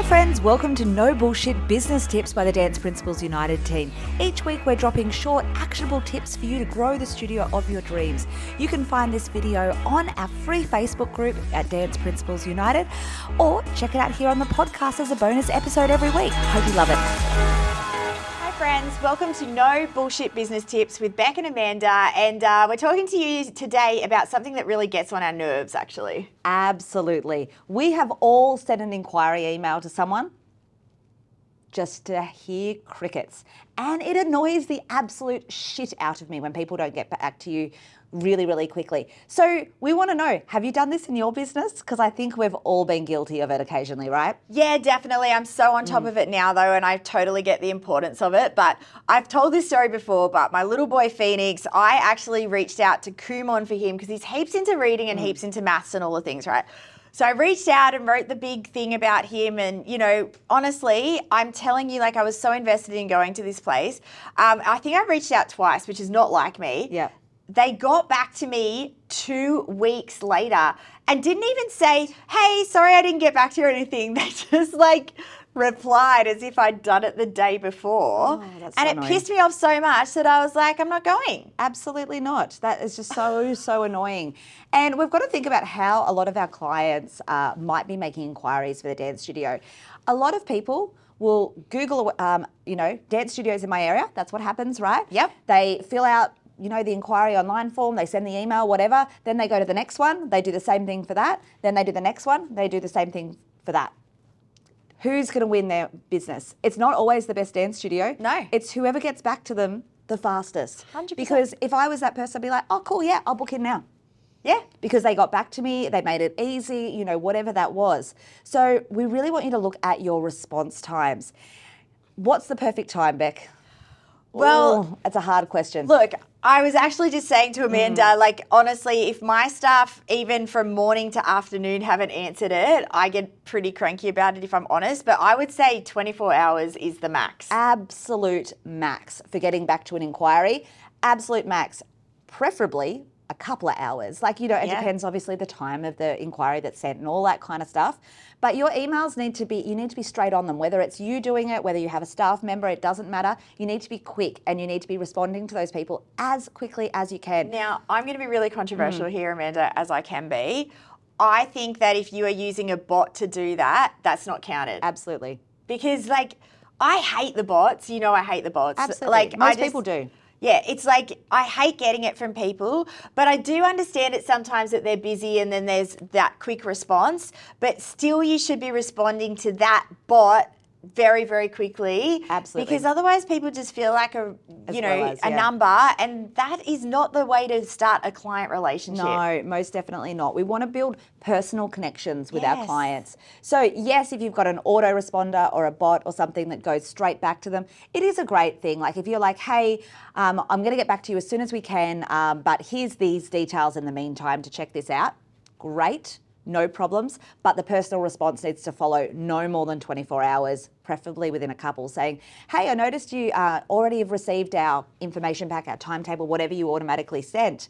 Hi, friends. Welcome to No Bullshit Business Tips by the Dance Principals United team. Each week, we're dropping short, actionable tips for you to grow the studio of your dreams. You can find this video on our free Facebook group at Dance Principals United or check it out here on the podcast as a bonus episode every week. Hope you love it. Friends. Welcome to No Bullshit Business Tips with Beck and Amanda. And uh, we're talking to you today about something that really gets on our nerves, actually. Absolutely. We have all sent an inquiry email to someone just to hear crickets. And it annoys the absolute shit out of me when people don't get back to you really, really quickly. So we want to know have you done this in your business? Because I think we've all been guilty of it occasionally, right? Yeah, definitely. I'm so on top of it now, though, and I totally get the importance of it. But I've told this story before, but my little boy Phoenix, I actually reached out to Kumon for him because he's heaps into reading and heaps into maths and all the things, right? So I reached out and wrote the big thing about him. And, you know, honestly, I'm telling you, like, I was so invested in going to this place. Um, I think I reached out twice, which is not like me. Yeah. They got back to me two weeks later and didn't even say, hey, sorry I didn't get back to you or anything. They just, like, replied as if I'd done it the day before. Oh, and so it annoying. pissed me off so much that I was like, I'm not going. Absolutely not. That is just so, so annoying. And we've got to think about how a lot of our clients uh, might be making inquiries for the dance studio. A lot of people will Google, um, you know, dance studios in my area. That's what happens, right? Yep. They fill out, you know, the inquiry online form, they send the email, whatever. Then they go to the next one, they do the same thing for that. Then they do the next one, they do the same thing for that. Who's going to win their business? It's not always the best dance studio. No. It's whoever gets back to them the fastest. 100%. Because if I was that person, I'd be like, oh, cool, yeah, I'll book in now. Yeah. Because they got back to me, they made it easy, you know, whatever that was. So we really want you to look at your response times. What's the perfect time, Beck? Well, Ooh, that's a hard question. Look, I was actually just saying to Amanda, Mm. like, honestly, if my staff, even from morning to afternoon, haven't answered it, I get pretty cranky about it if I'm honest. But I would say 24 hours is the max. absolute max for getting back to an inquiry. Absolute max, preferably a couple of hours. Like, you know, it Yeah. depends obviously the time of the inquiry that's sent and all that kind of stuff. But your emails need to be, you need to be straight on them, whether it's you doing it, whether you have a staff member, it doesn't matter. You need to be quick and you need to be responding to those people as quickly as you can. Now, I'm going to be really controversial Mm. here, Amanda, as I can be. I think that if you are using a bot to do that, that's not counted. Absolutely. Because, like, I hate the bots. You know, I hate the bots. Absolutely. Like, Most just- people do. Yeah, it's like I hate getting it from people, but I do understand it sometimes that they're busy and then there's that quick response. But still, you should be responding to that bot very, very quickly. Absolutely. Because otherwise, people just feel like a As you know well as, a number, and that is not the way to start a client relationship. No, most definitely not. We want to build personal connections with our clients. So, yes, if you've got an autoresponder or a bot or something that goes straight back to them, it is a great thing. Like if you're like, hey, um, I'm going to get back to you as soon as we can, um, but here's these details in the meantime to check this out. Great. No problems, but the personal response needs to follow no more than 24 hours, preferably within a couple, saying, Hey, I noticed you uh, already have received our information back, our timetable, whatever you automatically sent.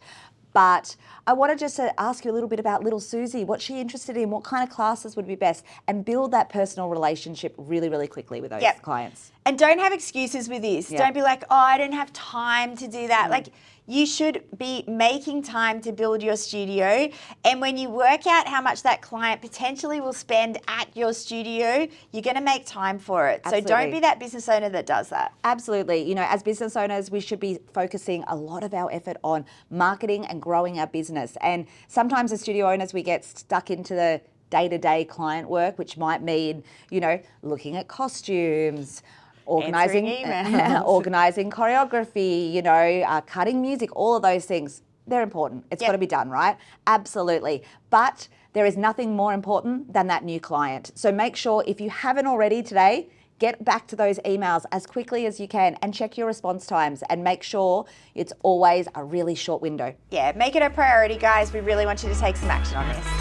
But I wanted just ask you a little bit about little Susie. What's she interested in? What kind of classes would be best? And build that personal relationship really, really quickly with those Yep. clients. And don't have excuses with this. Yeah. Don't be like, oh, I don't have time to do that. Like, you should be making time to build your studio. And when you work out how much that client potentially will spend at your studio, you're going to make time for it. So don't be that business owner that does that. Absolutely. You know, as business owners, we should be focusing a lot of our effort on marketing and growing our business. And sometimes as studio owners, we get stuck into the day to day client work, which might mean, you know, looking at costumes. Organizing, organizing choreography, you know, uh, cutting music, all of those things. They're important. It's Yep. got to be done, right? Absolutely. But there is nothing more important than that new client. So make sure if you haven't already today, get back to those emails as quickly as you can and check your response times and make sure it's always a really short window. Yeah, make it a priority, guys. We really want you to take some action on this.